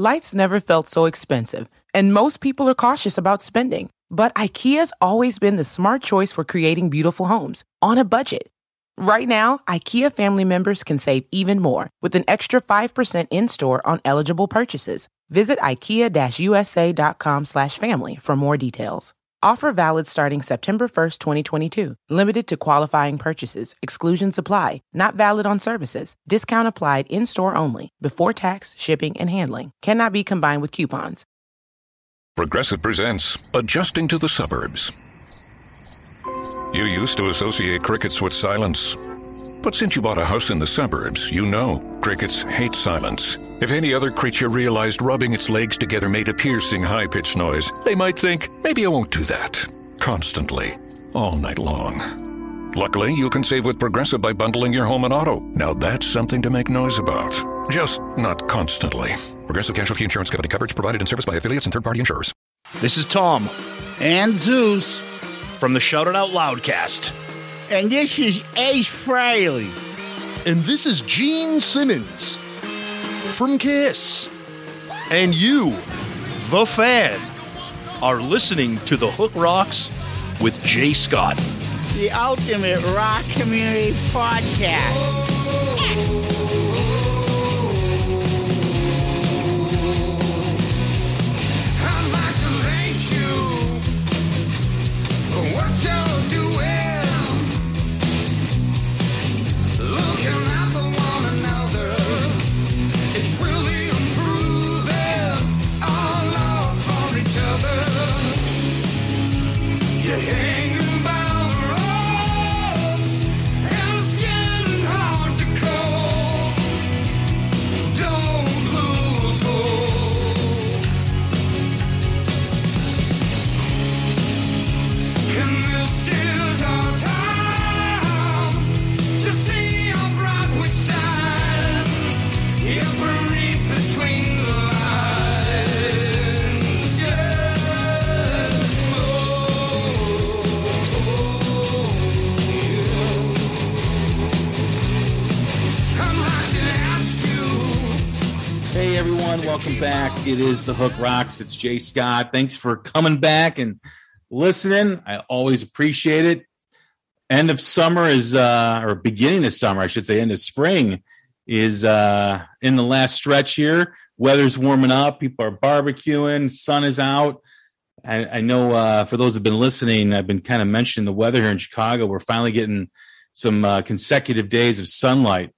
Life's never felt so expensive, and most people are cautious about spending. But IKEA's always been the smart choice for creating beautiful homes on a budget. Right now, IKEA family members can save even more with an extra 5% in-store on eligible purchases. Visit ikea-usa.com/family for more details. Offer valid starting September 1st, 2022. Limited to qualifying purchases. Exclusions apply. Not valid on services. Discount applied in-store only. Before tax, shipping, and handling. Cannot be combined with coupons. Progressive presents Adjusting to the Suburbs. You used to associate crickets with silence. But since you bought a house in the suburbs, you know crickets hate silence. If any other creature realized rubbing its legs together made a piercing, high pitched noise, they might think, maybe I won't do that. Constantly. All night long. Luckily, you can save with Progressive by bundling your home and auto. Now that's something to make noise about. Just not constantly. Progressive Casualty Insurance Company coverage provided in service by affiliates and third party insurers. This is Tom and Zeus from the Shout It Out Loudcast. And this is Ace Frehley. And this is Gene Simmons from Kiss. And you, the fan, are listening to The Hook Rocks with Jay Scott. The ultimate rock community podcast. Welcome back. It is the Hook Rocks. It's Jay Scott. Thanks for coming back and listening. I always appreciate it. End of summer is, uh, or beginning of summer, I should say, end of spring is uh, in the last stretch here. Weather's warming up. People are barbecuing. Sun is out. I, I know uh, for those who've been listening, I've been kind of mentioning the weather here in Chicago. We're finally getting some uh, consecutive days of sunlight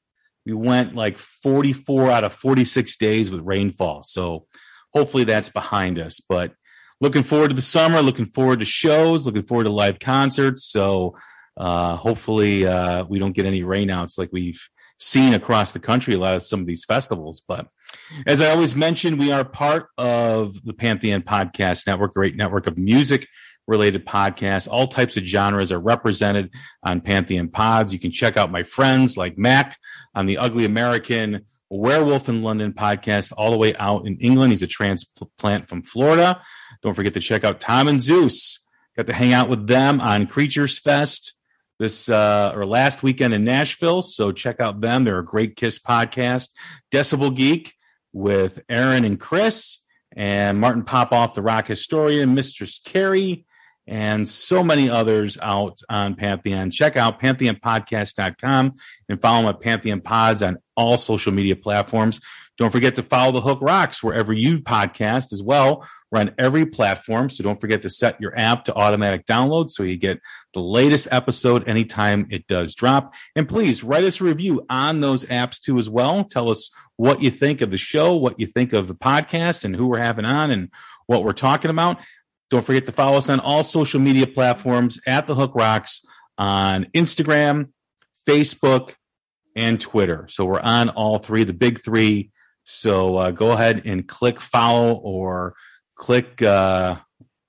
we went like 44 out of 46 days with rainfall. So hopefully that's behind us. But looking forward to the summer, looking forward to shows, looking forward to live concerts. So uh, hopefully uh, we don't get any rainouts like we've seen across the country a lot of some of these festivals. But as I always mention, we are part of the Pantheon Podcast Network, great network of music related podcasts. All types of genres are represented on Pantheon Pods. You can check out my friends like Mac on the Ugly American Werewolf in London podcast, all the way out in England. He's a transplant from Florida. Don't forget to check out Tom and Zeus. Got to hang out with them on Creatures Fest this uh, or last weekend in Nashville. So check out them. They're a great Kiss podcast. Decibel Geek with Aaron and Chris and Martin Popoff, the rock historian, Mistress Carrie, and so many others out on Pantheon. Check out pantheonpodcast.com and follow at Pantheon Pods on all social media platforms. Don't forget to follow the Hook Rocks wherever you podcast as well. We're on every platform, so don't forget to set your app to automatic download so you get the latest episode anytime it does drop. And please write us a review on those apps too as well. Tell us what you think of the show, what you think of the podcast, and who we're having on, and what we're talking about. Don't forget to follow us on all social media platforms at the Hook Rocks on Instagram, Facebook, and Twitter. So we're on all three, the big three. So uh, go ahead and click follow or click uh,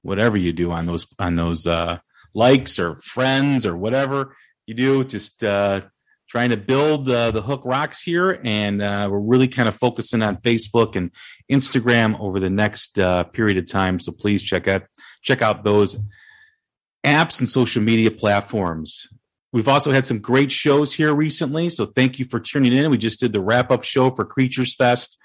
whatever you do on those on those uh, likes or friends or whatever you do. Just uh, trying to build uh, the Hook Rocks here, and uh, we're really kind of focusing on Facebook and Instagram over the next uh, period of time. So please check out check out those apps and social media platforms. We've also had some great shows here recently, so thank you for tuning in. We just did the wrap up show for Creatures Fest,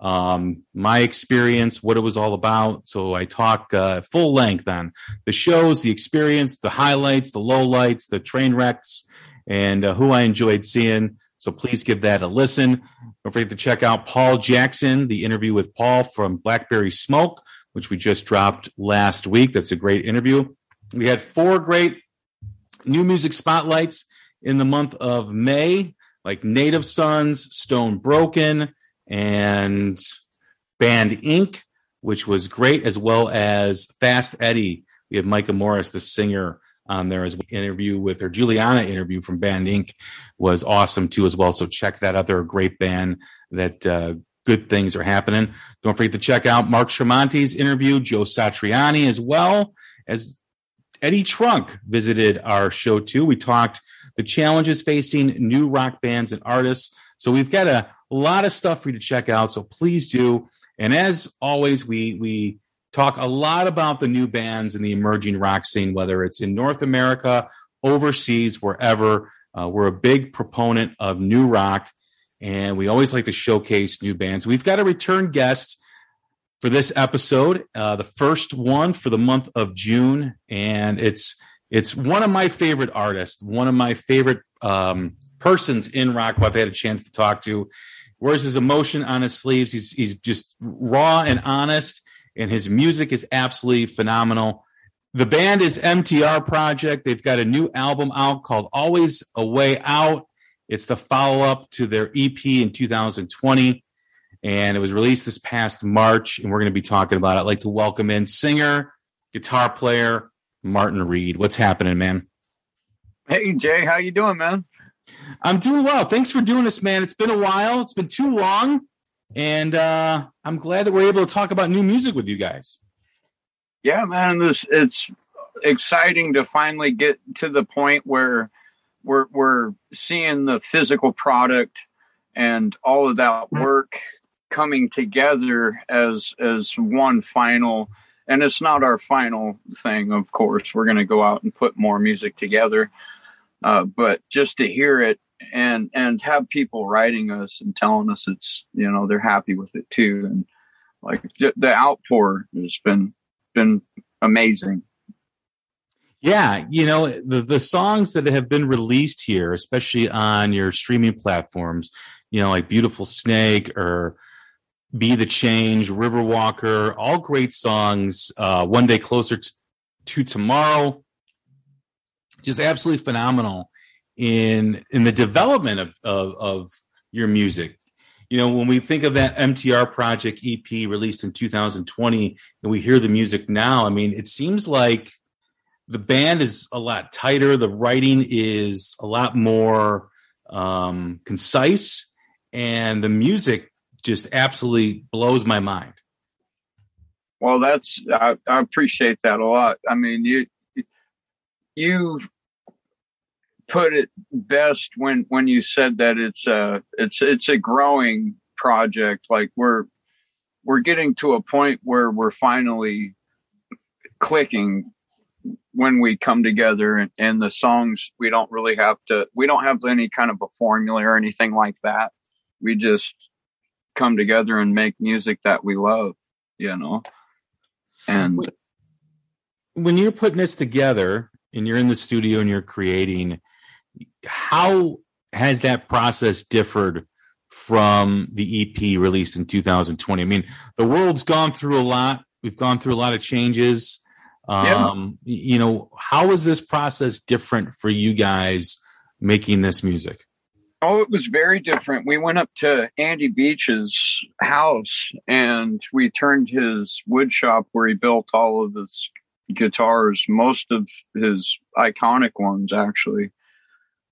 um, my experience, what it was all about. So I talk uh, full length on the shows, the experience, the highlights, the lowlights, the train wrecks, and uh, who I enjoyed seeing. So please give that a listen. Don't forget to check out Paul Jackson, the interview with Paul from Blackberry Smoke, which we just dropped last week. That's a great interview. We had four great new music spotlights in the month of May, like Native Sons, Stone Broken, and Band Inc., which was great, as well as Fast Eddie. We have Micah Morris, the singer, on there as interview with her Juliana interview from Band Inc. was awesome too as well. So check that out. They're a great band that uh, good things are happening. Don't forget to check out Mark Tremonti's interview, Joe Satriani as well as Eddie Trunk visited our show too. We talked the challenges facing new rock bands and artists. So we've got a lot of stuff for you to check out. So please do. And as always, we we talk a lot about the new bands and the emerging rock scene, whether it's in North America, overseas, wherever. Uh, we're a big proponent of new rock, and we always like to showcase new bands. We've got a return guest for this episode, uh, the first one for the month of June, and it's it's one of my favorite artists, one of my favorite um, persons in rock who I've had a chance to talk to. Wears his emotion on his sleeves. He's he's just raw and honest, and his music is absolutely phenomenal. The band is MTR Project. They've got a new album out called Always a Way Out. It's the follow up to their EP in 2020 and it was released this past March, and we're going to be talking about it. I'd like to welcome in singer, guitar player Martin Reed. What's happening, man? Hey Jay, how you doing, man? I'm doing well. Thanks for doing this, man. It's been a while. It's been too long, and uh, I'm glad that we're able to talk about new music with you guys. Yeah, man. This it's exciting to finally get to the point where we're we're seeing the physical product and all of that work coming together as as one final and it's not our final thing of course. We're going to go out and put more music together uh, but just to hear it and and have people writing us and telling us it's you know they're happy with it too. And like the, the outpour has been been amazing yeah you know the the songs that have been released here especially on your streaming platforms you know like beautiful snake or be the Change, Riverwalker, all great songs. Uh, One Day Closer to, to Tomorrow, just absolutely phenomenal in in the development of, of, of your music. You know, when we think of that MTR Project EP released in 2020, and we hear the music now, I mean, it seems like the band is a lot tighter. The writing is a lot more um, concise, and the music just absolutely blows my mind. Well, that's I, I appreciate that a lot. I mean, you you put it best when when you said that it's a it's it's a growing project. Like we're we're getting to a point where we're finally clicking when we come together and, and the songs we don't really have to we don't have any kind of a formula or anything like that we just come together and make music that we love, you know. And when you're putting this together and you're in the studio and you're creating, how has that process differed from the EP released in 2020? I mean, the world's gone through a lot. We've gone through a lot of changes. Um, yeah. you know, how was this process different for you guys making this music? Oh, it was very different. We went up to Andy Beach's house and we turned his wood shop where he built all of his guitars, most of his iconic ones actually.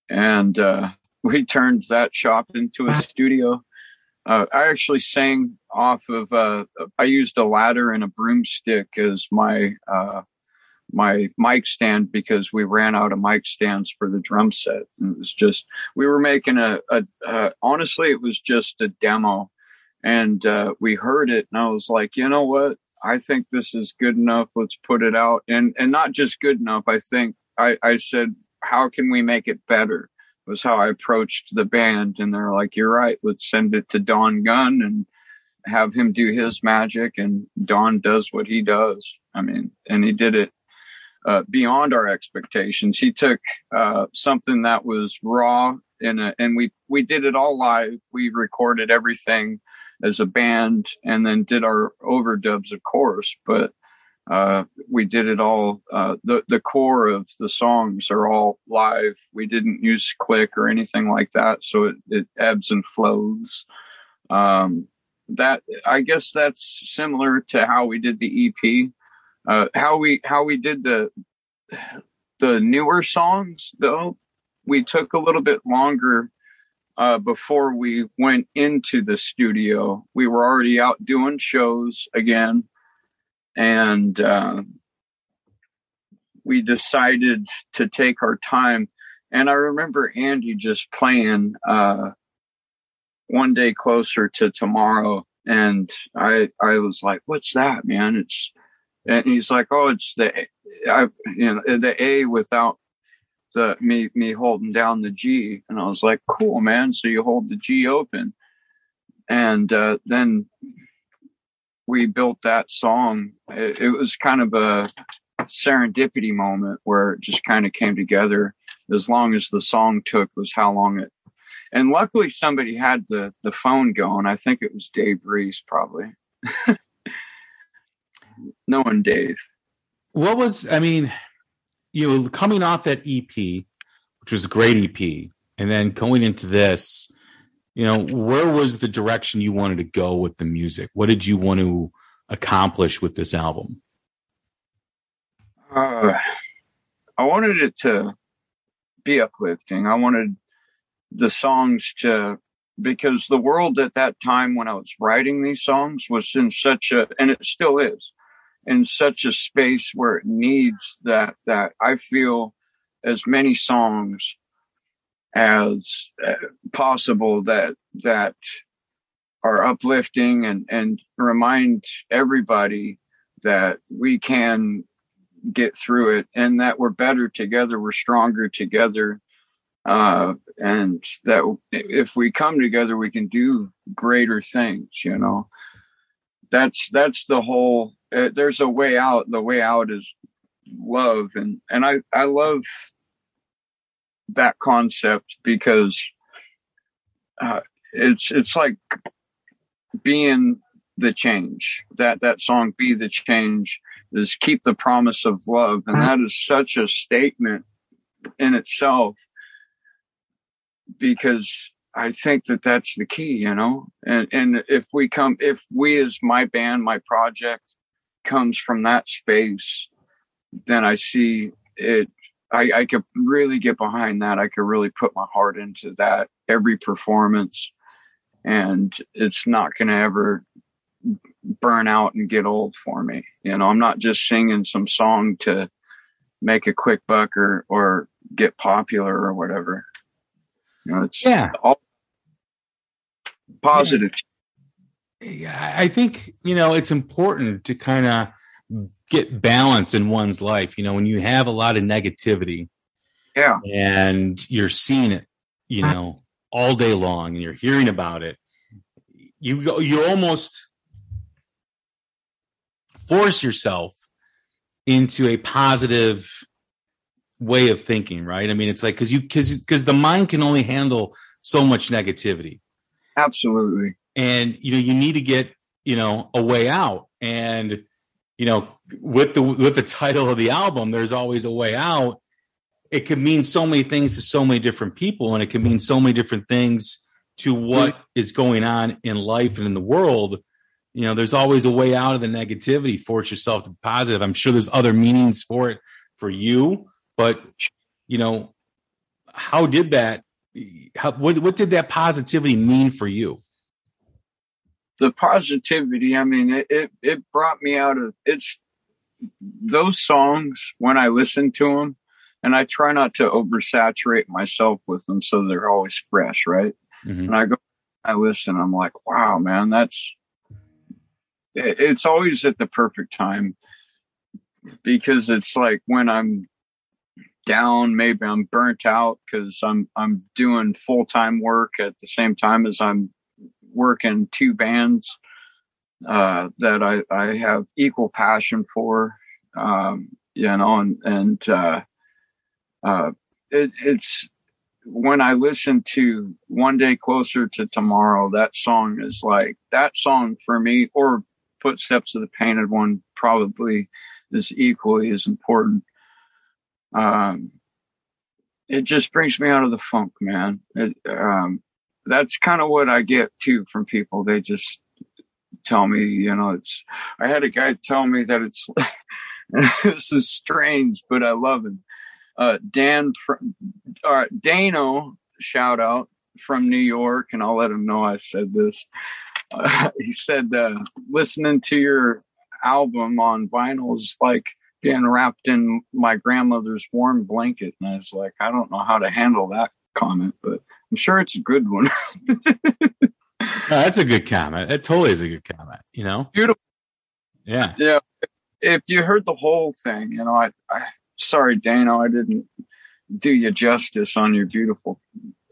And uh, we turned that shop into a studio. Uh, I actually sang off of. Uh, I used a ladder and a broomstick as my uh, my mic stand because we ran out of mic stands for the drum set. And it was just we were making a, a, a honestly, it was just a demo, and uh, we heard it, and I was like, you know what? I think this is good enough. Let's put it out, and and not just good enough. I think I, I said, how can we make it better? Was how I approached the band, and they're like, you're right. Let's send it to Don Gunn and have him do his magic, and Don does what he does. I mean, and he did it uh, beyond our expectations. He took uh, something that was raw in a, and we we did it all live. We recorded everything as a band and then did our overdubs, of course. But uh, we did it all. Uh, the the core of the songs are all live. We didn't use click or anything like that, so it, it ebbs and flows. Um, that I guess that's similar to how we did the EP. Uh, how we how we did the the newer songs though, we took a little bit longer uh, before we went into the studio. We were already out doing shows again, and uh, we decided to take our time. And I remember Andy just playing uh, one day closer to tomorrow, and I I was like, "What's that, man? It's and he's like, "Oh, it's the, I, you know, the A without the me me holding down the G." And I was like, "Cool, man." So you hold the G open, and uh, then we built that song. It, it was kind of a serendipity moment where it just kind of came together. As long as the song took was how long it. And luckily, somebody had the the phone going. I think it was Dave Reese, probably. knowing Dave. What was I mean, you know, coming off that EP, which was a great EP, and then going into this, you know, where was the direction you wanted to go with the music? What did you want to accomplish with this album? Uh, I wanted it to be uplifting. I wanted the songs to because the world at that time when I was writing these songs was in such a and it still is in such a space where it needs that that I feel as many songs as uh, possible that that are uplifting and and remind everybody that we can get through it and that we're better together we're stronger together uh, and that if we come together we can do greater things you know that's that's the whole uh, there's a way out. The way out is love, and and I I love that concept because uh, it's it's like being the change. That that song "Be the Change" is keep the promise of love, and that is such a statement in itself because I think that that's the key, you know. And and if we come, if we as my band, my project comes from that space, then I see it. I, I could really get behind that. I could really put my heart into that every performance, and it's not going to ever burn out and get old for me. You know, I'm not just singing some song to make a quick buck or or get popular or whatever. You know, it's yeah, all positive. Yeah. I think, you know, it's important to kind of get balance in one's life. You know, when you have a lot of negativity, yeah, and you're seeing it, you uh-huh. know, all day long, and you're hearing about it, you go, you almost force yourself into a positive way of thinking, right? I mean, it's like because you because because the mind can only handle so much negativity Absolutely. And you know, you need to get you know a way out. And you know, with the with the title of the album, there's always a way out. It can mean so many things to so many different people, and it can mean so many different things to what is going on in life and in the world. You know, there's always a way out of the negativity. Force yourself to be positive. I'm sure there's other meanings for it for you, but you know, how did that? How, what what did that positivity mean for you? The positivity i mean it, it, it brought me out of it's those songs when i listen to them and i try not to oversaturate myself with them so they're always fresh right Mhm. and i go i listen i'm like wow man that's it, it's always at the perfect time because it's like when i'm down maybe i'm burnt out because i'm i'm doing full-time work at the same time as i'm working two bands uh, that I, I have equal passion for, um, you know, and, and uh, uh, it, it's when I listen to One Day Closer to Tomorrow, that song is like that song for me, or Footsteps of the Painted One probably is equally as important. Um, it just brings me out of the funk, man. It, um, that's kind of what I get too from people. They just tell me, you know, it's, I had a guy tell me that it's, this is strange, but I love him. Uh, Dan, uh, Dano, shout out from New York, and I'll let him know I said this. Uh, he said, uh, listening to your album on vinyl is like being wrapped in my grandmother's warm blanket. And I was like, I don't know how to handle that comment, but I'm sure it's a good one. No, that's a good comment. That totally is a good comment. You know, Beautiful. Yeah. Yeah. If you heard the whole thing, you know, I, I sorry, Dano, I didn't do you justice on your beautiful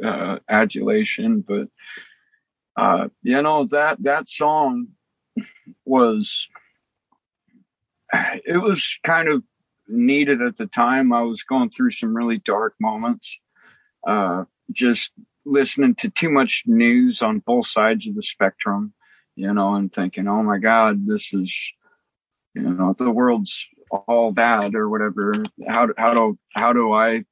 uh, adulation, but uh, you know that that song was it was kind of needed at the time. I was going through some really dark moments. Uh, just listening to too much news on both sides of the spectrum, you know, and thinking, oh my God, this is, you know, the world's all bad or whatever. How, do- how do, how do I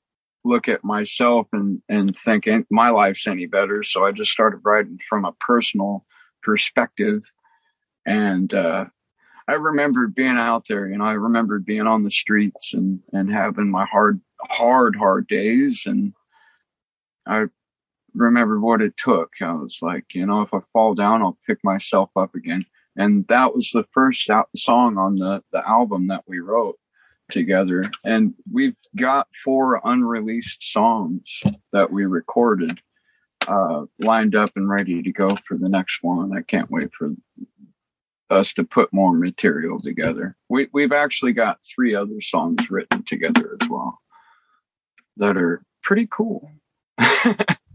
look at myself and, and think my life's any better? So I just started writing from a personal perspective. And, uh, I remember being out there, you know, I remembered being on the streets and, and having my hard, hard, hard days. And I remembered what it took. I was like, you know, if I fall down, I'll pick myself up again. And that was the first out song on the, the album that we wrote together. And we've got four unreleased songs that we recorded, uh, lined up and ready to go for the next one. I can't wait for us to put more material together. We, we've actually got three other songs written together as well that are pretty cool.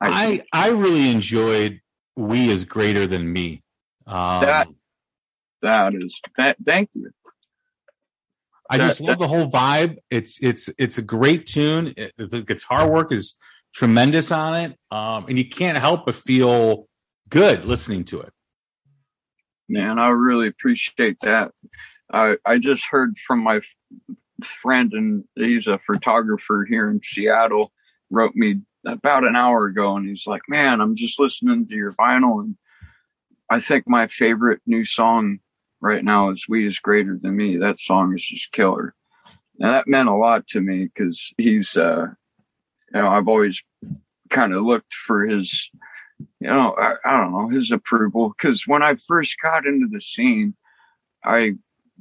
I I really enjoyed "We Is Greater Than Me." Um, that that is that. Thank you. I just that- love the whole vibe. It's it's it's a great tune. It- the guitar work is tremendous on it, um, and you can't help but feel good listening to it. Man, I really appreciate that. I I just heard from my friend, and he's a photographer here in Seattle. Wrote me about an hour ago, and he's like, "Man, I'm just listening to your vinyl, and I think my favorite new song right now is "We Is Greater Than Me." That song is just killer, and that meant a lot to me because he's, uh, you know, I've always kind of looked for his you know, I, I don't know his approval because when I first got into the scene, I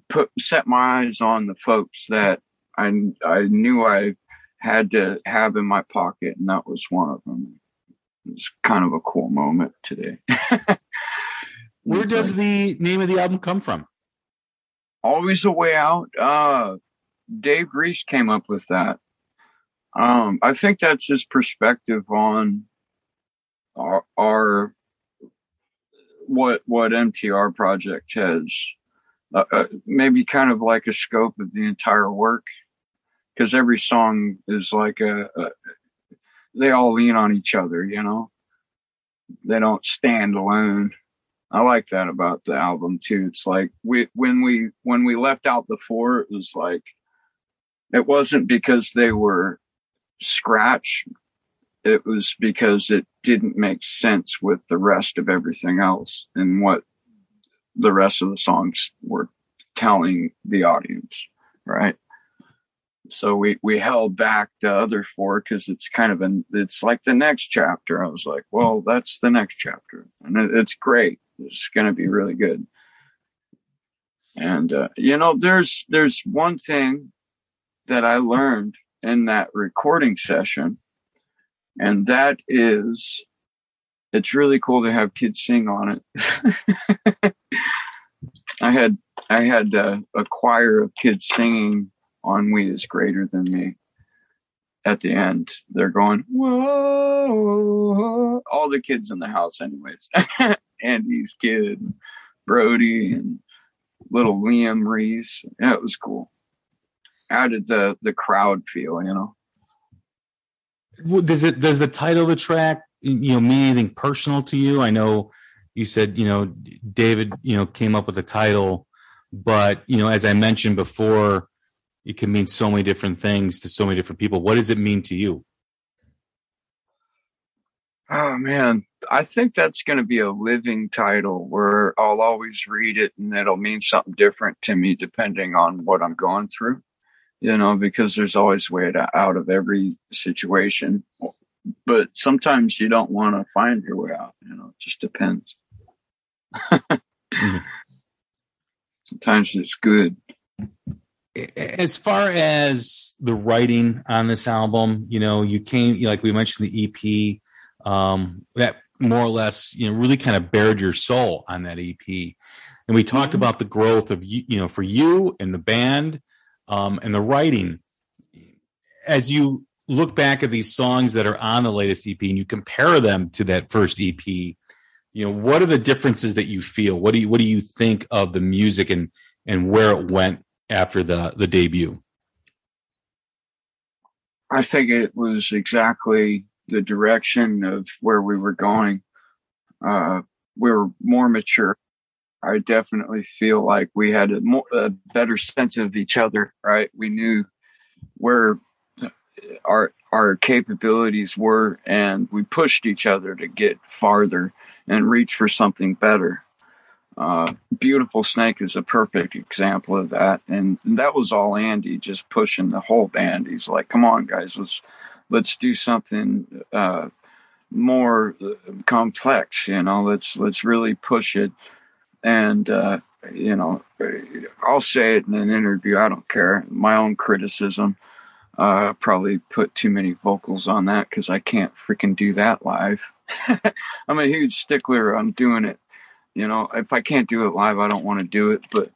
put set my eyes on the folks that I I knew I had to have in my pocket, and that was one of them. It's kind of a cool moment today. Where does like, the name of the album come from? always a way out? Uh, Dave Reese came up with that. Um, I think that's his perspective on our, our what what MTR project has uh, uh, maybe kind of like a scope of the entire work because every song is like a, a they all lean on each other, you know. they don't stand alone. I like that about the album too. It's like we when we when we left out the four, it was like it wasn't because they were scratch. It was because it didn't make sense with the rest of everything else and what the rest of the songs were telling the audience, right? So we we held back the other four because it's kind of an it's like the next chapter. I was like, well, that's the next chapter, and it, it's great. It's going to be really good. And uh, you know, there's there's one thing that I learned in that recording session, and that is it's really cool to have kids sing on it. I had I had uh, a choir of kids singing on "We Is Greater Than Me." At the end, they're going whoa! All the kids in the house, anyways. Andy's kid, Brody, and little Liam Reese. Yeah, it was cool. Added the the crowd feel, you know. Does it does the title of the track you know mean anything personal to you? I know you said you know David you know came up with the title, but you know as I mentioned before, it can mean so many different things to so many different people. What does it mean to you? Oh man, I think that's going to be a living title where I'll always read it and it'll mean something different to me depending on what I'm going through. You know, because there's always a way to, out of every situation, but sometimes you don't want to find your way out. You know, it just depends. mm-hmm. Sometimes it's good. As far as the writing on this album, you know, you came like we mentioned the EP um, that more or less, you know, really kind of bared your soul on that EP. And we talked mm-hmm. about the growth of you, you know, for you and the band um, and the writing. As you look back at these songs that are on the latest EP and you compare them to that first EP, you know, what are the differences that you feel? What do you what do you think of the music and and where it went after the the debut? I think it was exactly the direction of where we were going. Uh, we were more mature. I definitely feel like we had a, more, a better sense of each other. Right, we knew where our our capabilities were, and we pushed each other to get farther and reach for something better. Uh, Beautiful Snake is a perfect example of that, and that was all Andy just pushing the whole band. He's like, "Come on, guys, let's let's do something uh, more uh, complex. You know, let's let's really push it. And uh, you know, I'll say it in an interview. I don't care. My own criticism. Uh, probably put too many vocals on that because I can't freaking do that live. I'm a huge stickler on doing it. You know, if I can't do it live, I don't want to do it. But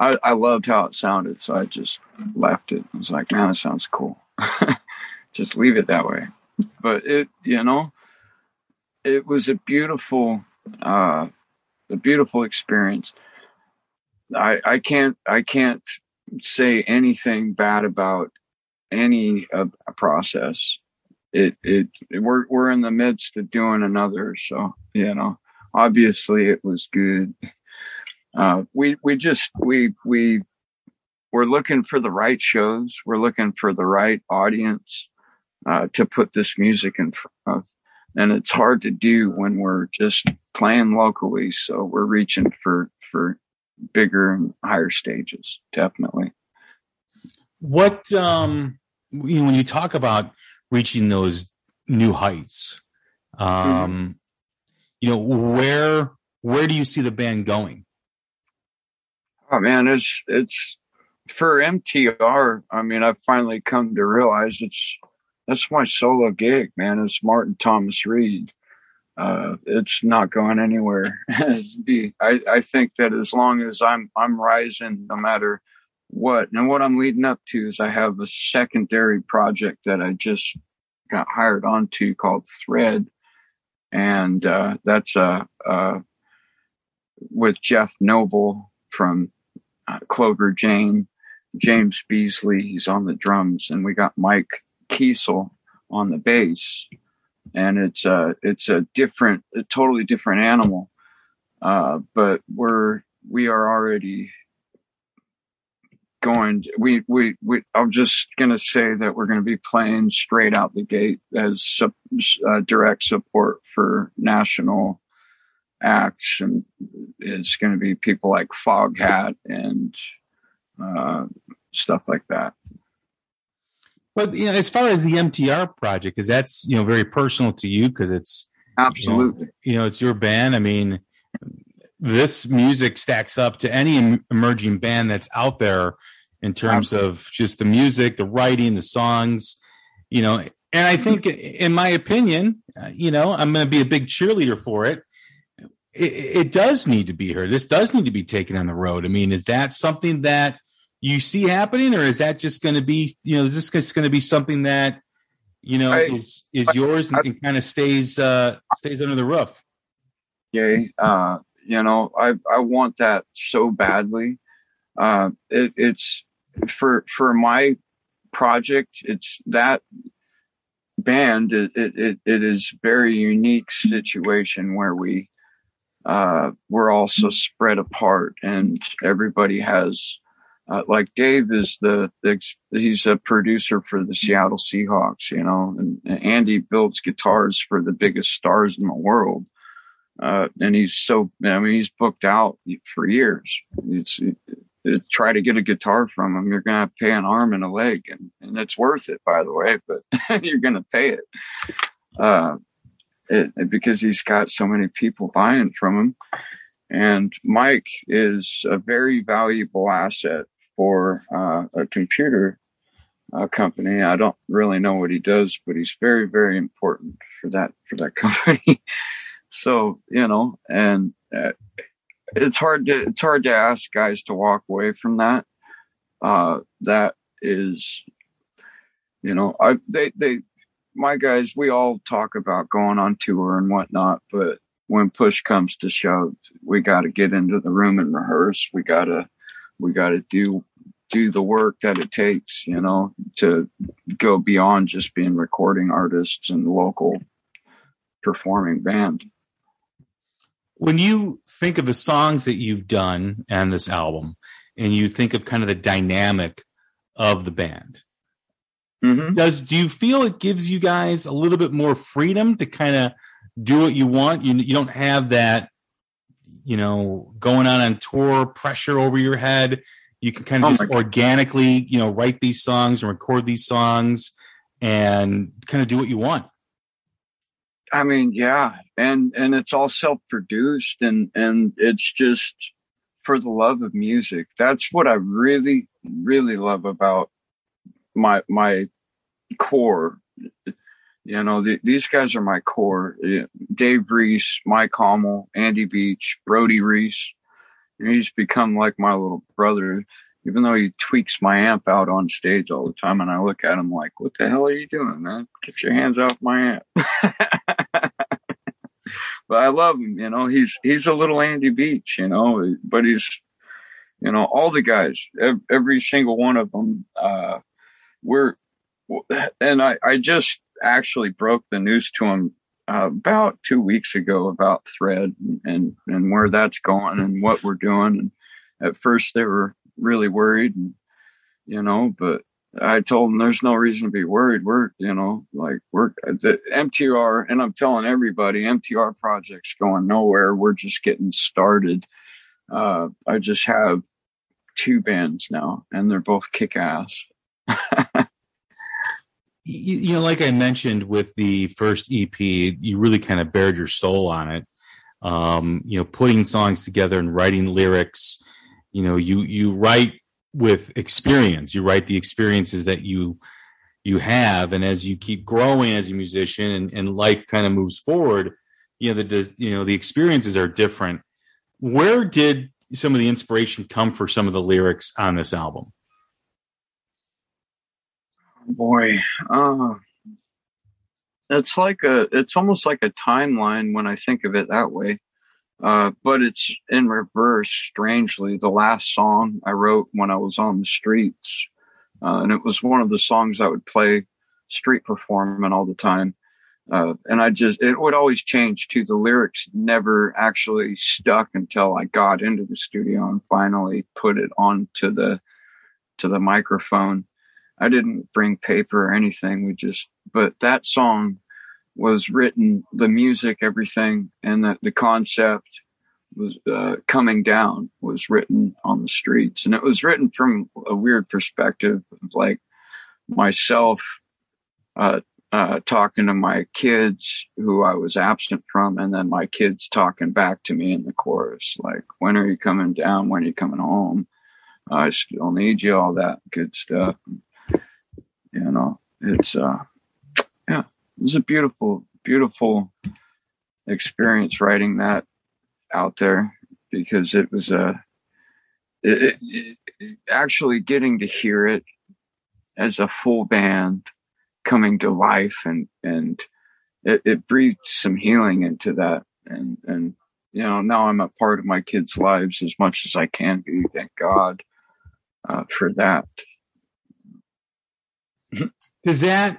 I, I loved how it sounded, so I just left it. I was like, man, it sounds cool just leave it that way. But it, you know, it was a beautiful, uh, a beautiful experience. I, I can't, I can't say anything bad about any uh, process. It, it, we're, we're in the midst of doing another. So, you know, obviously it was good. Uh, we, we just, we, we, we're looking for the right shows. We're looking for the right audience uh, to put this music in front of. And it's hard to do when we're just playing locally. So we're reaching for, for bigger and higher stages, definitely. What, um, you know, when you talk about reaching those new heights, um, mm-hmm. You know, where, where do you see the band going? Oh man, it's, it's for MTR. I mean, I've finally come to realize it's, that's my solo gig, man. It's Martin Thomas Reed. Uh, it's not going anywhere. I, I think that as long as I'm I'm rising, no matter what, and what I'm leading up to is I have a secondary project that I just got hired onto called Thread, and uh, that's uh, uh, with Jeff Noble from uh, Clover Jane, James Beasley. He's on the drums, and we got Mike Kiesel on the bass. and it's a it's a different, a totally different animal. Uh, but we're we are already going. We we we. I'm just gonna say that we're going to be playing straight out the gate as uh, direct support for national acts, and it's going to be people like Foghat and uh, stuff like that. But you know, as far as the MTR project, because that's you know very personal to you, because it's absolutely you know, you know, it's your band. I mean, this music stacks up to any emerging band that's out there in terms of just the music, the writing, the songs. You know, and I think, in my opinion, uh, you know, I'm going to be a big cheerleader for it. it. It does need to be heard. This does need to be taken on the road. I mean, is that something that you see happening, or is that just going to be, you know, is this just going to be something that, you know, I, is is yours and, and kind of stays uh stays under the roof? Yeah, uh, you know, I I want that so badly. Uh, it, it's for for my project. It's that band. It it it is very unique situation where we uh, we're also spread apart and everybody has uh, like Dave is the, the, he's a producer for the Seattle Seahawks, you know, and, and Andy builds guitars for the biggest stars in the world. Uh, and he's so, I mean, he's booked out for years. It's, it, try to get a guitar from him, you're going to pay an arm and a leg and, and it's worth it, by the way, but you're going to pay it. Uh, it, because he's got so many people buying from him. And Mike is a very valuable asset for uh, a computer uh, company. I don't really know what he does, but he's very, very important for that for that company. So you know, and uh, it's hard to it's hard to ask guys to walk away from that. Uh, that is, you know, I they they my guys we all talk about going on tour and whatnot, but when push comes to shove, we got to get into the room and rehearse. We got to we got to do do the work that it takes, you know, to go beyond just being recording artists and local performing band. When you think of the songs that you've done and this album, and you think of kind of the dynamic of the band, mm-hmm. does do you feel it gives you guys a little bit more freedom to kind of do what you want? You you don't have that you know, going on on tour, pressure over your head. You can kind of oh just organically, you know, write these songs and record these songs and kind of do what you want. I mean, yeah, and and it's all self-produced and and it's just for the love of music. That's what I really really love about my my core you know, the, these guys are my core. Dave Reese, Mike Hommel, Andy Beach, Brody Reese. He's become like my little brother, even though he tweaks my amp out on stage all the time. And I look at him like, what the hell are you doing, man? Get your hands off my amp. but I love him, you know, he's, he's a little Andy Beach, you know, but he's, you know, all the guys, every, every single one of them, uh, we're, and I, I just actually broke the news to him uh, about two weeks ago about Thread and, and where that's going and what we're doing. And at first they were really worried, and, you know, but I told them there's no reason to be worried. We're, you know, like we're the MTR, and I'm telling everybody, MTR project's going nowhere. We're just getting started. Uh, I just have two bands now, and they're both kick ass. you, you know, like I mentioned with the first EP, you really kind of bared your soul on it. Um, you know, putting songs together and writing lyrics. You know, you you write with experience. You write the experiences that you you have, and as you keep growing as a musician and, and life kind of moves forward, you know the, the you know the experiences are different. Where did some of the inspiration come for some of the lyrics on this album? boy uh, it's like a it's almost like a timeline when i think of it that way uh, but it's in reverse strangely the last song i wrote when i was on the streets uh, and it was one of the songs i would play street performing all the time uh, and I just it would always change too. The lyrics never actually stuck until I got into the studio and finally put it onto the to the microphone. I didn't bring paper or anything. We just but that song was written, the music, everything, and the the concept was uh, coming down was written on the streets, and it was written from a weird perspective, like myself uh, uh, talking to my kids who I was absent from, and then my kids talking back to me in the chorus, like, when are you coming down? When are you coming home? I still need you, all that good stuff. You know, it's, uh, yeah, it was a beautiful, beautiful experience writing that out there because it was a, uh, it, it, it, actually getting to hear it as a full band coming to life and and it, breathed some healing into that. And and you know now i'm a part of my kids lives as much as i can be thank god uh, for that. Does that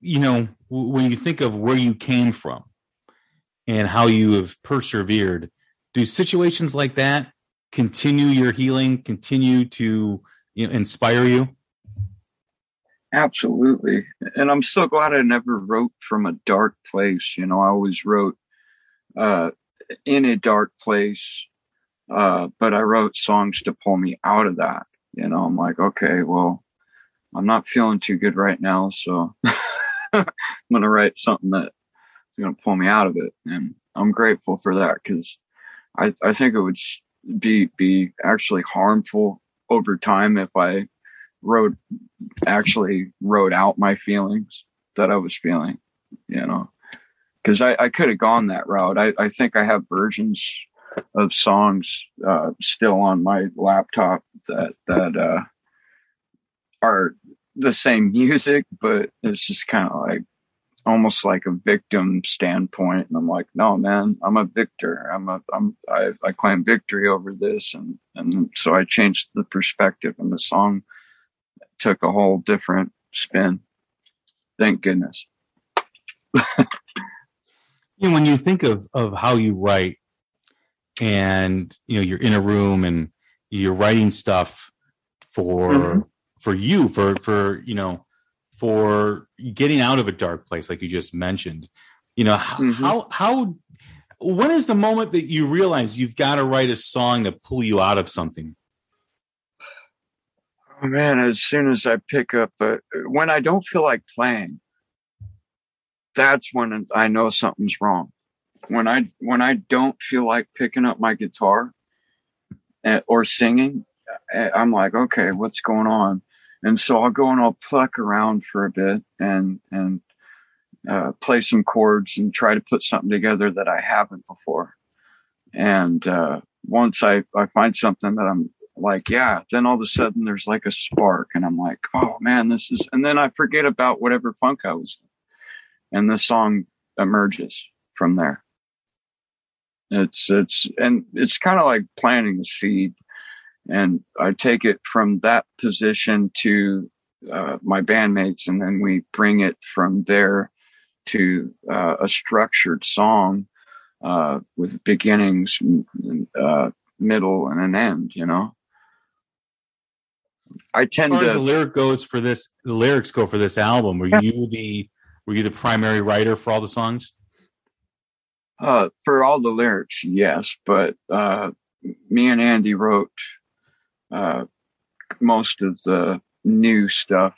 you know when you think of where you came from and how you have persevered do situations like that continue your healing continue to you know inspire you Absolutely. And I'm so glad I never wrote from a dark place. You know, I always wrote uh, in a dark place, uh, but I wrote songs to pull me out of that. You know, I'm like, okay, well, I'm not feeling too good right now. So I'm going to write something that's going to pull me out of it. And I'm grateful for that because I, I think it would be, be actually harmful over time if I wrote actually wrote out my feelings that I was feeling, you know, because I, I could have gone that route. I, I think I have versions of songs uh, still on my laptop that that uh, are the same music, but it's just kind of like almost like a victim standpoint. And I'm like, no, man, I'm a victor. I'm a, I'm, I, I claim victory over this. And, and so I changed the perspective and the song took a whole different spin. Thank goodness. you know, when you think of, of how you write and, you know, you're in a room and you're writing stuff for, mm-hmm. For you, for, for, you know, for getting out of a dark place, like you just mentioned, you know, mm-hmm. how, how, when is the moment that you realize you've got to write a song to pull you out of something? Oh man, as soon as I pick up, uh, when I don't feel like playing, that's when I know something's wrong. When I when I don't feel like picking up my guitar uh, or singing, uh, I'm like, okay, what's going on? And so I'll go and I'll pluck around for a bit and and uh, play some chords and try to put something together that I haven't before. And uh, once I I find something that I'm like, yeah, then all of a sudden there's like a spark and I'm like, oh man, this is, and then I forget about whatever funk I was in. And the song emerges from there. It's, it's, and it's kind of like planting the seed. And I take it from that position to uh, my bandmates, and then we bring it from there to uh, a structured song uh, with beginnings, uh, middle, and an end. You know, I tend as far to. the lyric goes for this, the lyrics go for this album. Were you the were you the primary writer for all the songs? Uh, for all the lyrics, yes, but uh, me and Andy wrote uh, most of the new stuff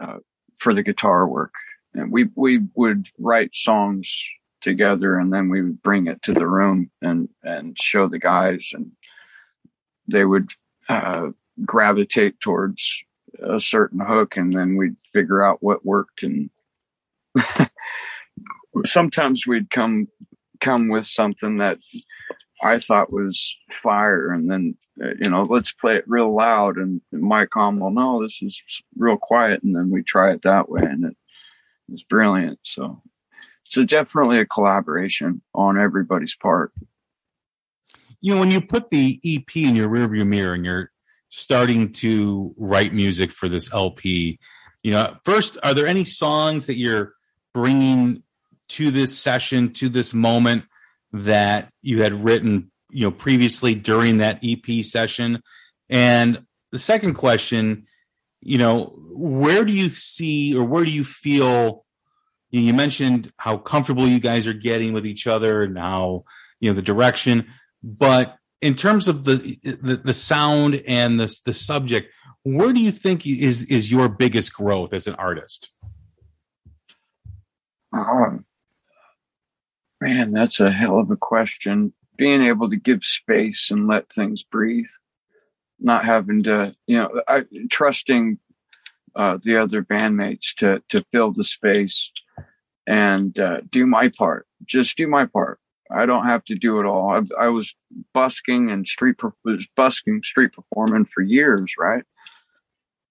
uh, for the guitar work, and we we would write songs together, and then we would bring it to the room and and show the guys, and they would uh, gravitate towards a certain hook and then we'd figure out what worked and sometimes we'd come come with something that I thought was fire and then uh, you know let's play it real loud and Mike on well no this is real quiet and then we try it that way and it was brilliant so so definitely a collaboration on everybody's part you know when you put the EP in your rearview mirror and you're starting to write music for this LP? You know, first, are there any songs that you're bringing to this session, to this moment that you had written, you know, previously during that EP session? And the second question, you know, where do you see or where do you feel? You mentioned how comfortable you guys are getting with each other and how you know the direction, but in terms of the the, the sound and the the subject, where do you think is is your biggest growth as an artist? Oh, man, that's a hell of a question. Being able to give space and let things breathe, not having to, you know, I, trusting uh, the other bandmates to to fill the space and uh, do my part. Just do my part. I don't have to do it all. I, I was busking and street was busking street performing for years, right?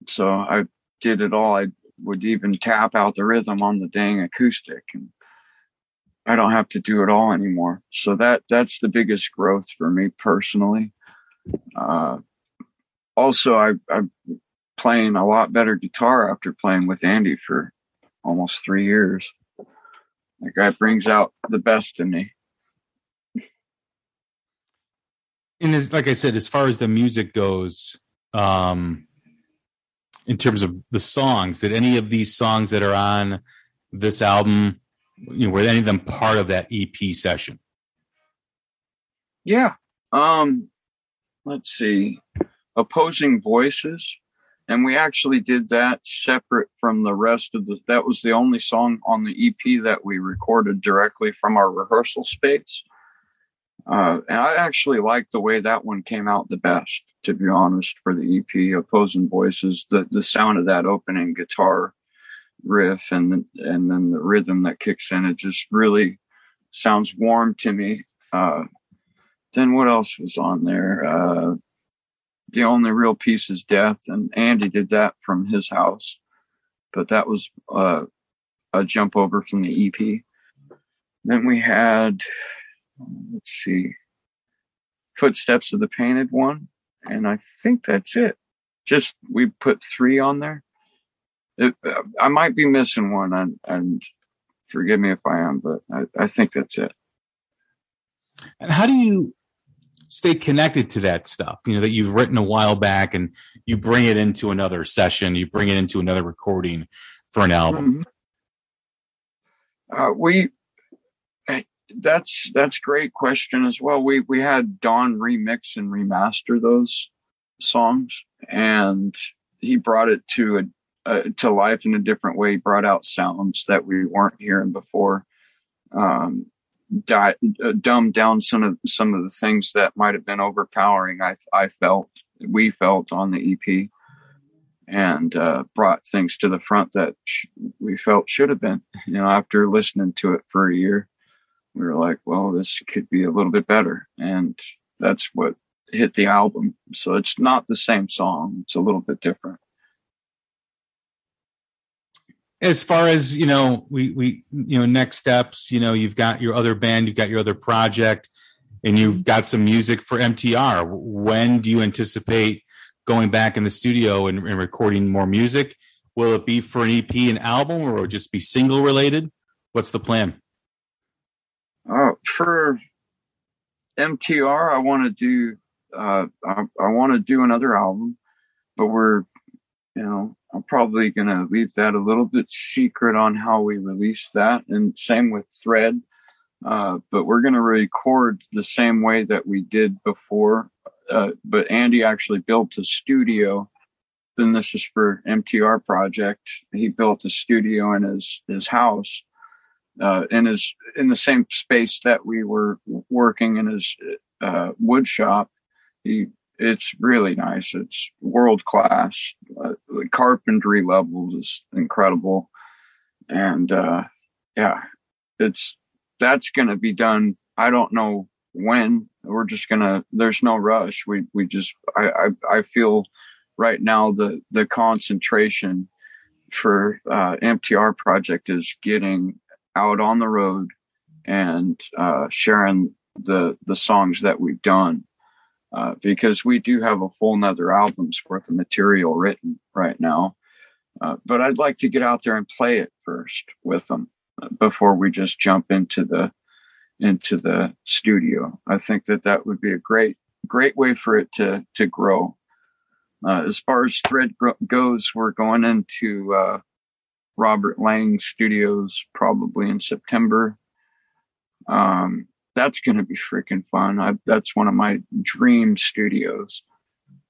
So I did it all. I would even tap out the rhythm on the dang acoustic, and I don't have to do it all anymore. So that that's the biggest growth for me personally. Uh, also, I, I'm playing a lot better guitar after playing with Andy for almost three years. That guy brings out the best in me. and as like I said, as far as the music goes, um, in terms of the songs, did any of these songs that are on this album, you know, were any of them part of that EP session? Yeah. Um, let's see. Opposing voices. And we actually did that separate from the rest of the, that was the only song on the EP that we recorded directly from our rehearsal space. Uh, and I actually like the way that one came out the best, to be honest, for the EP. Opposing Voices, the the sound of that opening guitar riff and and then the rhythm that kicks in, it just really sounds warm to me. Uh, then what else was on there? Uh, the only real piece is Death, and Andy did that from his house, but that was uh, a jump over from the EP. Then we had let's see, Footsteps of the Painted One, and I think that's it. Just we put three on there. It, I might be missing one, and, and forgive me if I am, but I, I think that's it. And how do you stay connected to that stuff? You know that you've written a while back, and you bring it into another session, you bring it into another recording for an album. Mm-hmm. Uh, we that's that's great question as well. We we had Don remix and remaster those songs, and he brought it to a uh, to life in a different way. Brought out sounds that we weren't hearing before. Um, di- uh, dumbed down some of some of the things that might have been overpowering. I I felt we felt on the EP, and uh, brought things to the front that sh- we felt should have been. You know, after listening to it for a year we were like, well, this could be a little bit better. And that's what hit the album. So it's not the same song. It's a little bit different. As far as, you know, we, we, you know, next steps, you know, you've got your other band, you've got your other project and you've got some music for MTR. When do you anticipate going back in the studio and, and recording more music? Will it be for an EP and album or will just be single related? What's the plan? Uh, for MTR, I want to do uh, I, I want to do another album, but we're you know I'm probably gonna leave that a little bit secret on how we release that, and same with Thread. Uh, but we're gonna record the same way that we did before. Uh, but Andy actually built a studio. Then this is for MTR project. He built a studio in his his house uh, in his in the same space that we were working in his uh, wood shop. He it's really nice. It's world class. Uh, the carpentry levels is incredible, and uh, yeah, it's that's going to be done. I don't know when. We're just gonna. There's no rush. We we just. I I, I feel right now the the concentration for uh, MTR project is getting out on the road and uh, sharing the the songs that we've done uh, because we do have a full another album's worth of material written right now. Uh, but I'd like to get out there and play it first with them before we just jump into the into the studio. I think that that would be a great great way for it to to grow. Uh, as far as thread goes, we're going into uh, Robert Lang Studios probably in September. Um, that's going to be freaking fun. I, that's one of my dream studios.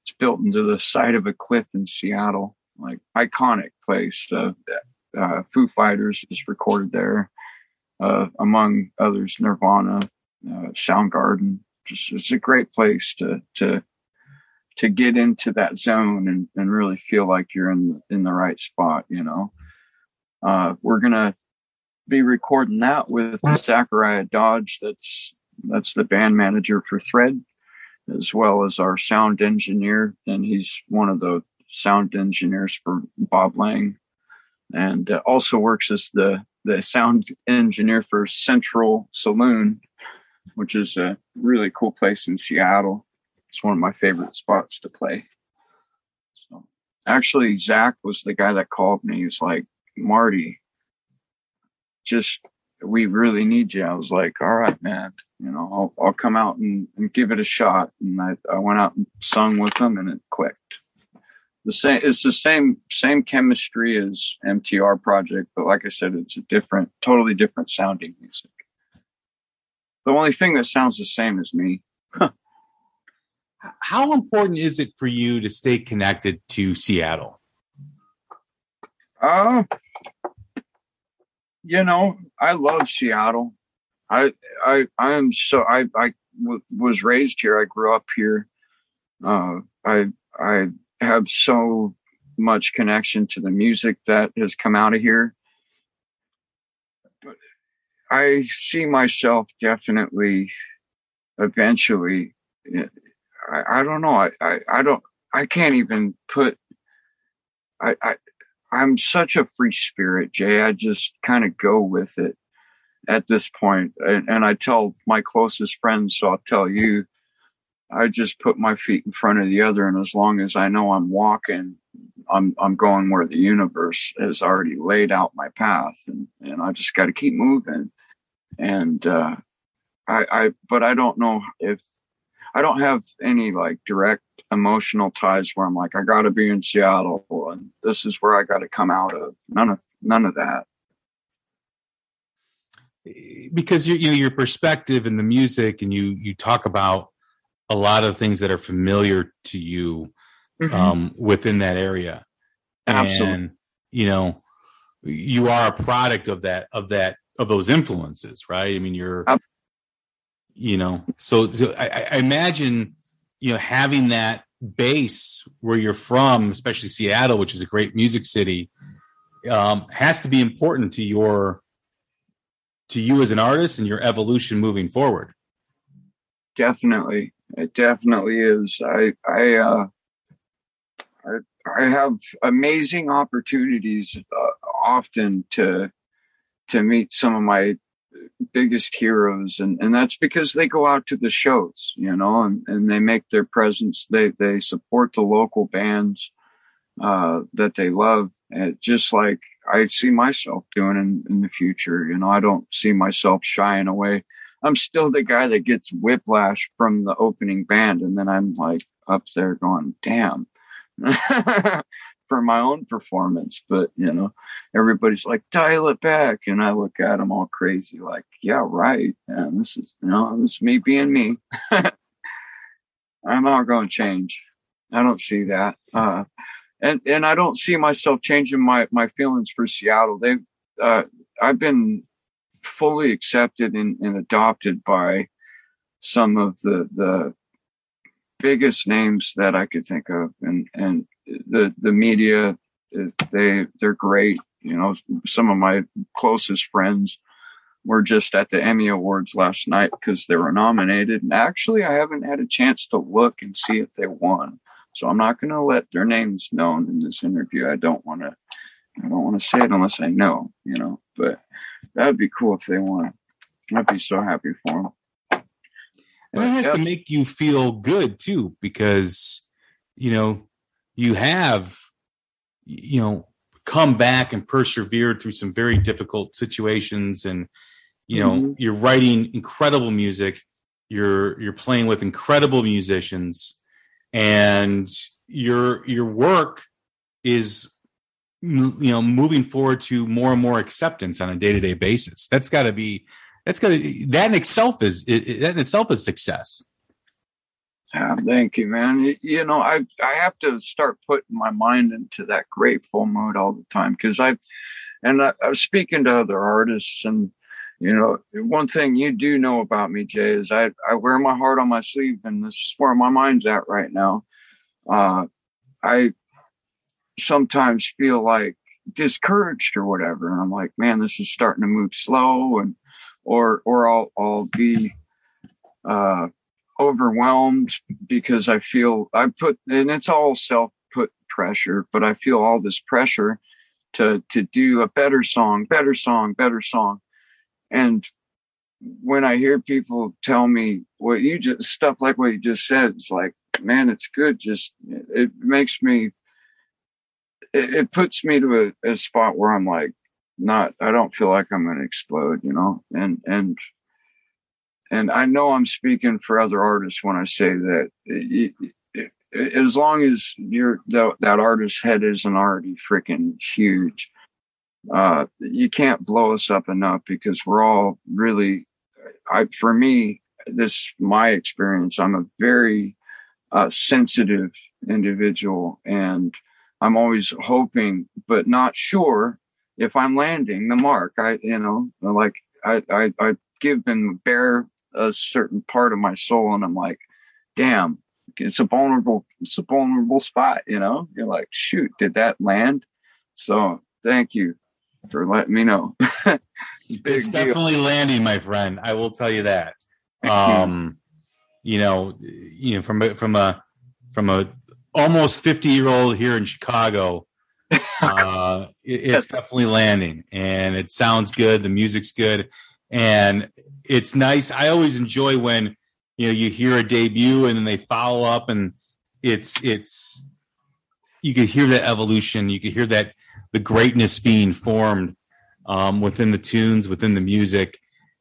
It's built into the side of a cliff in Seattle, like iconic place. Uh, uh, Foo Fighters is recorded there, uh, among others, Nirvana, uh, Soundgarden. Just it's a great place to to to get into that zone and, and really feel like you're in in the right spot. You know, uh, we're gonna be recording that with Zachariah Dodge. That's that's the band manager for Thread, as well as our sound engineer, and he's one of the sound engineers for Bob Lang, and uh, also works as the the sound engineer for Central Saloon, which is a really cool place in Seattle. It's one of my favorite spots to play. So actually, Zach was the guy that called me. He was like, Marty, just we really need you. I was like, all right, man, you know, I'll, I'll come out and, and give it a shot. And I, I went out and sung with them and it clicked. The same, it's the same, same chemistry as MTR project, but like I said, it's a different, totally different sounding music. The only thing that sounds the same is me. How important is it for you to stay connected to Seattle? Uh, you know, I love Seattle. I I I am so I I w- was raised here. I grew up here. Uh, I I have so much connection to the music that has come out of here. But I see myself definitely eventually. I, I don't know. I, I, I don't. I can't even put. I, I I'm such a free spirit, Jay. I just kind of go with it at this point. And, and, I tell my closest friends, so I'll tell you, I just put my feet in front of the other. And as long as I know I'm walking, I'm, I'm going where the universe has already laid out my path and, and I just got to keep moving. And, uh, I, I, but I don't know if I don't have any like direct emotional ties where I'm like, I got to be in Seattle and this is where I got to come out of. None of none of that. Because you, you know your perspective and the music, and you you talk about a lot of things that are familiar to you mm-hmm. um, within that area. Absolutely. And you know, you are a product of that of that of those influences, right? I mean, you're. You know, so, so I, I imagine you know having that base where you're from, especially Seattle, which is a great music city, um, has to be important to your to you as an artist and your evolution moving forward. Definitely, it definitely is. I I uh, I, I have amazing opportunities uh, often to to meet some of my biggest heroes and and that's because they go out to the shows you know and, and they make their presence they they support the local bands uh, that they love and just like i see myself doing in, in the future you know i don't see myself shying away. I'm still the guy that gets whiplash from the opening band and then i'm like up there going damn for my own performance. But you know, everybody's like, dial it back, and I look at them all crazy, like, yeah, right. And this is you know, this is me being me. I'm not going to change. I don't see that. Uh, and and I don't see myself changing my my feelings for Seattle. They've uh, I've been fully accepted and, and adopted by some of the the biggest names that I could think of, and and the the media uh, they they're great. You know, some of my closest friends were just at the Emmy Awards last night because they were nominated, and actually, I haven't had a chance to look and see if they won. So I'm not going to let their names known in this interview. I don't want to. I don't want to say it unless I know. You know, but that'd be cool if they won. I'd be so happy for them. And it has to make you feel good too, because you know you have, you know, come back and persevered through some very difficult situations and you know Mhm. you're writing incredible music. You're you're playing with incredible musicians and your your work is you know moving forward to more and more acceptance on a day-to-day basis. That's got to be that's got to that in itself is it, it- that in itself is success Yeah, thank you, man. You, know, I I have to start putting my mind into that grateful mode all the time because I, and I, I was speaking to other artists, and you know, one thing you do know about me, Jay, is I I wear my heart on my sleeve, and this is where my mind's at right now. Uh, I sometimes feel like discouraged or whatever, and I'm like, man, this is starting to move slow, and or or I'll I'll be. Uh, overwhelmed because I feel I put and it's all self put pressure, but I feel all this pressure to to do a better song, better song, better song. And when I hear people tell me what you just stuff like what you just said, it's like, man, it's good. Just it makes me it, it puts me to a, a spot where I'm like not I don't feel like I'm gonna explode, you know? And and and I know I'm speaking for other artists when I say that it, it, it, as long as you're that, that artist's head isn't already freaking huge, uh, you can't blow us up enough because we're all really, I, for me, this, my experience, I'm a very, uh, sensitive individual and I'm always hoping, but not sure if I'm landing the mark. I, you know, like I, I, I give them bear a certain part of my soul and I'm like, damn, it's a vulnerable, it's a vulnerable spot, you know? You're like, shoot, did that land? So thank you for letting me know. it's it's definitely landing, my friend. I will tell you that. Um, you know, you know, from a, from a from a almost fifty year old here in Chicago, uh, it, it's definitely landing, and it sounds good. The music's good, and it's nice. I always enjoy when you know you hear a debut and then they follow up, and it's it's you could hear that evolution. You could hear that the greatness being formed um, within the tunes, within the music,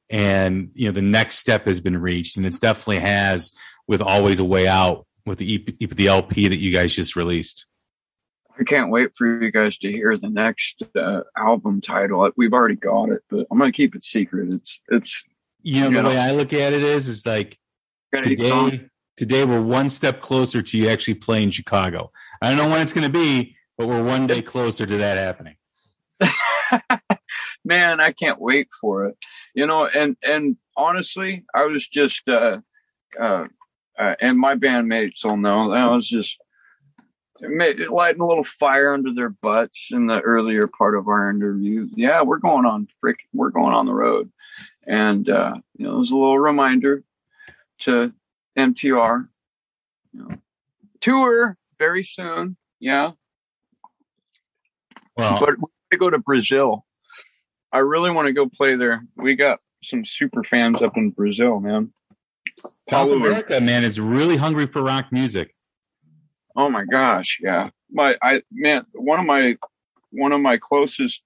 and you know the next step has been reached, and it definitely has with "Always a Way Out" with the EP, the LP that you guys just released. I can't wait for you guys to hear the next uh, album title. We've already got it, but I'm gonna keep it secret. It's it's You know You the way I look at it is, is like got eight songs. today. Today we're one step closer to you actually playing Chicago. I don't know when it's going to be, but we're one day closer to that happening. man i can't wait for it you know and and honestly i was just uh uh, uh and my bandmates will know i was just ma- lighting a little fire under their butts in the earlier part of our interview yeah we're going on frick we're going on the road and uh you know it was a little reminder to mtr you know tour very soon yeah Well, but we go to Brazil. I really want to go play there. We got some super fans up in Brazil, man. South. America, man, is really hungry for rock music. Oh my gosh, yeah. My I man, one of my one of my closest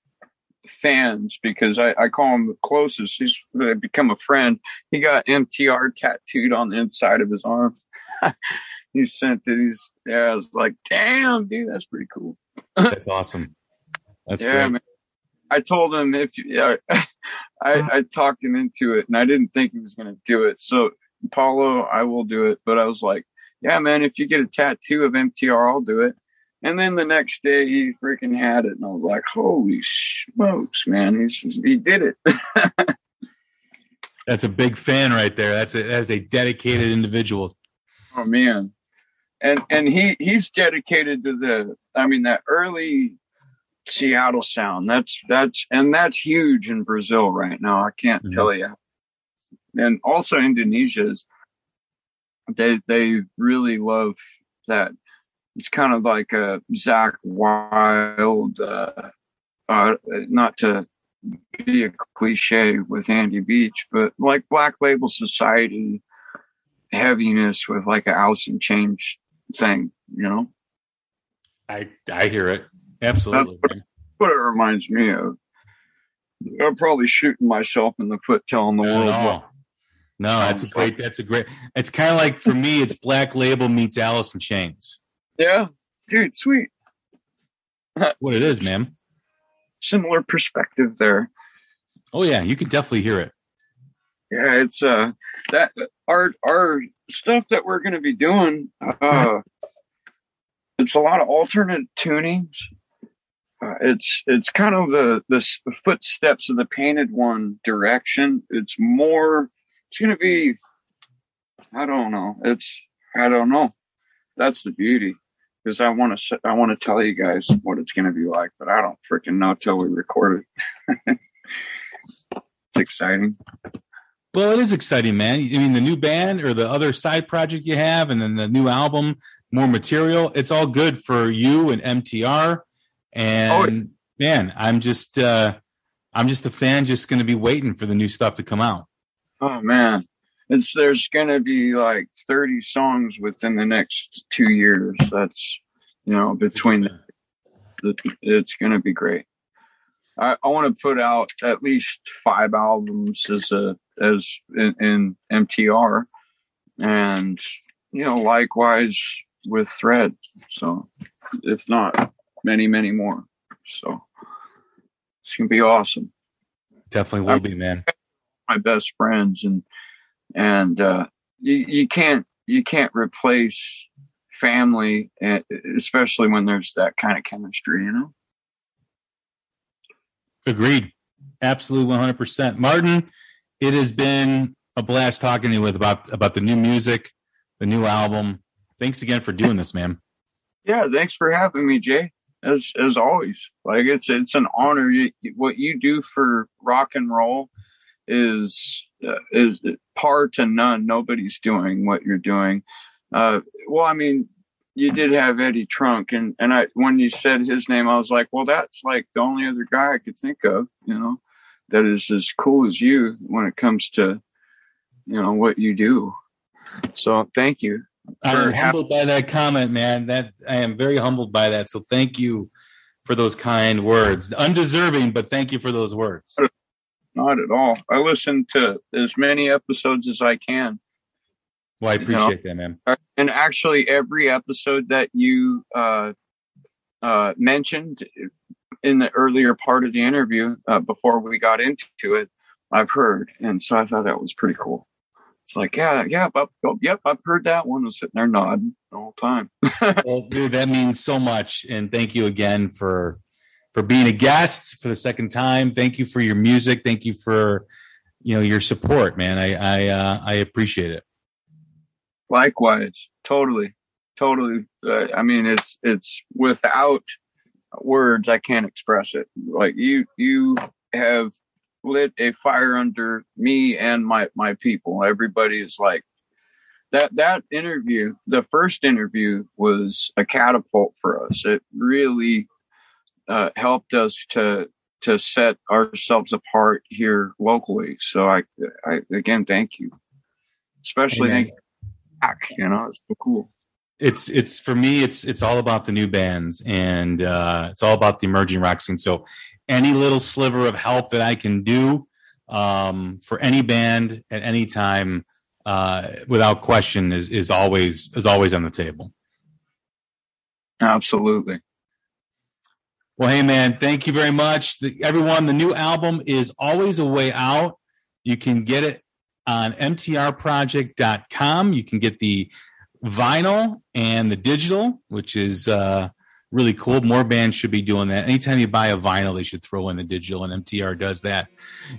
fans because I, I call him the closest. He's become a friend. He got MTR tattooed on the inside of his arm. he sent it. He's yeah. I was like, damn, dude, that's pretty cool. That's awesome. That's yeah, great. man. I told him if yeah, I, I talked him into it, and I didn't think he was going to do it. So, Paulo, I will do it. But I was like, yeah, man, if you get a tattoo of MTR, I'll do it. And then the next day, he freaking had it, and I was like, holy smokes, man, he's he did it. That's a big fan right there. That's a that's a dedicated individual. oh man, and and he he's dedicated to the, I mean, that early Seattle sound. That's that's and that's huge in Brazil right now. I can't Mhm. tell you. And also Indonesia's they they really love that. It's kind of like a Zakk Wylde, uh, uh, not to be a cliche with Andy Beach, but like Black Label Society heaviness with like a Alice in Chains thing, you know. I I hear it absolutely. man. what it reminds me of. I'm probably shooting myself in the foot, telling the world. No, what- no that's a great. That's a great. It's kind of like for me, it's Black Label meets Alice in Chains. Yeah, dude, sweet. What it is, man. Similar perspective there. Oh yeah, you can definitely hear it. Yeah, it's uh that our our stuff that we're going to be doing. Uh, it's a lot of alternate tunings. Uh, it's it's kind of the the footsteps of the painted one direction. It's more. It's going to be. I don't know. It's I don't know. That's the beauty because I want to I want to tell you guys what it's going to be like, but I don't freaking know till we record it. it's exciting. Well, it is exciting, man. I mean, the new band or the other side project you have, and then the new album, more material. It's all good for you and MTR. And man, I'm just, uh, I'm just a fan. Just going to be waiting for the new stuff to come out. Oh man, it's there's gonna be like 30 songs within the next two years. That's you know between the, the it's gonna be great. I, I want to put out at least five albums as a as in, in MTR, and you know likewise with Thread. So if not many many more. So it's gonna be awesome Definitely will be, man. my best friends and and uh you, you can't you can't replace family eh, especially when there's that kind of chemistry you know Agreed. Absolutely 100%. Martin, it has been a blast talking to you with about, about the new music, the new album. Thanks again for doing this, man. yeah thanks for having me jay as as always like it's it's an honor you, what you do for rock and roll is uh, is par to none nobody's doing what you're doing uh well i mean you did have eddie trunk and and i when you said his name i was like well that's like the only other guy i could think of you know that is as cool as you when it comes to you know what you do so thank you I am humbled by that comment, man. That I am very humbled by that. So thank you for those kind words. Undeserving, but thank you for those words. Not at all. I listen to as many episodes as I can. Well, I You know, appreciate that, man. Uh, And actually, every episode that you uh, uh, mentioned in the earlier part of the interview, uh, before we got into it, I've heard. And so I thought that was pretty cool. It's like, yeah, yeah, but, oh, yep, I've heard that one. I was sitting there nodding the whole time. well, dude, that means so much, and thank you again for for being a guest for the second time. Thank you for your music. Thank you for you know your support, man. I I uh, I appreciate it. Likewise, totally, totally. Uh, I mean, it's it's without words, I can't express it. Like you, you have lit a fire under me and my my people. Everybody is like that. That interview, the first interview, was a catapult for us. It really uh, helped us to to set ourselves apart here locally. So I, I again, thank you, especially Amen. thank you. Back, you know, it's so cool. It's it's for me. It's it's all about the new bands, and uh, it's all about the emerging rock scene. So, any little sliver of help that I can do um, for any band at any time, uh, without question, is is always is always on the table. Absolutely. Well, hey man, thank you very much. The, everyone, the new album is always a way out. You can get it on mtrproject.com. You can get the vinyl and the digital, which is uh, really cool. More bands should be doing that. Anytime you buy a vinyl, they should throw in the digital, and MTR does that.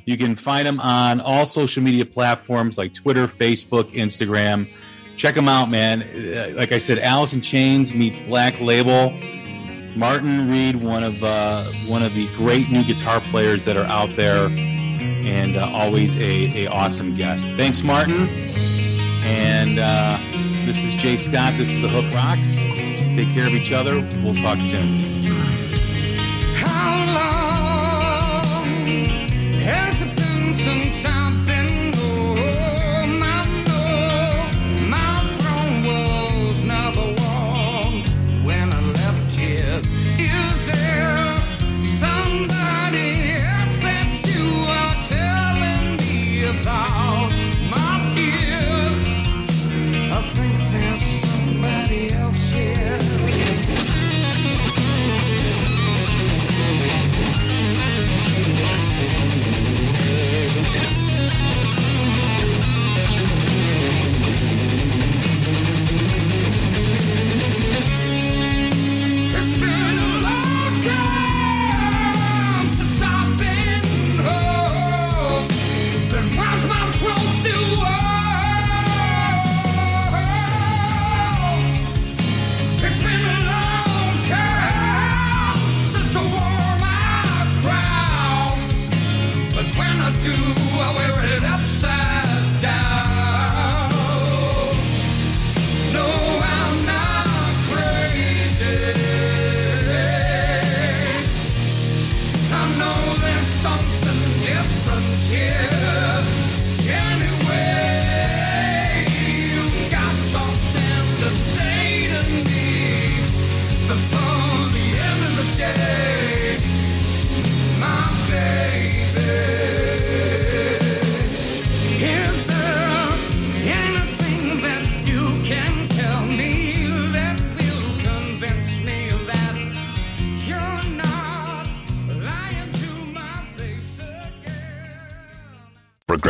You can find them on all social media platforms like Twitter, Facebook, Instagram. Check them out, man. Uh, Like I said, in Chains meets Black Label. Martin Reed, one of uh, one of the great new guitar players that are out there, and uh, always a, a awesome guest. Thanks, Martin. And uh, this is Jay Scott. This is the Hook Rocks. Take care of each other. We'll talk soon.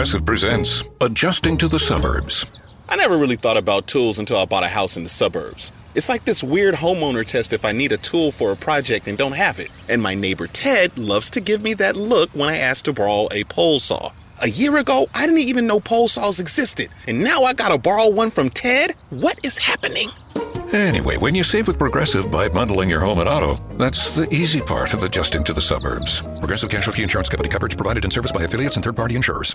Progressive presents Adjusting to the Suburbs. I never really thought about tools until I bought a house in the suburbs. It's like this weird homeowner test if I need a tool for a project and don't have it. And my neighbor Ted loves to give me that look when I ask to borrow a pole saw. A year ago, I didn't even know pole saws existed. And now I gotta borrow one from Ted? What is happening? Anyway, when you save with Progressive by bundling your home and auto, that's the easy part of adjusting to the suburbs. Progressive Casualty Insurance Company coverage provided and serviced by affiliates and third party insurers.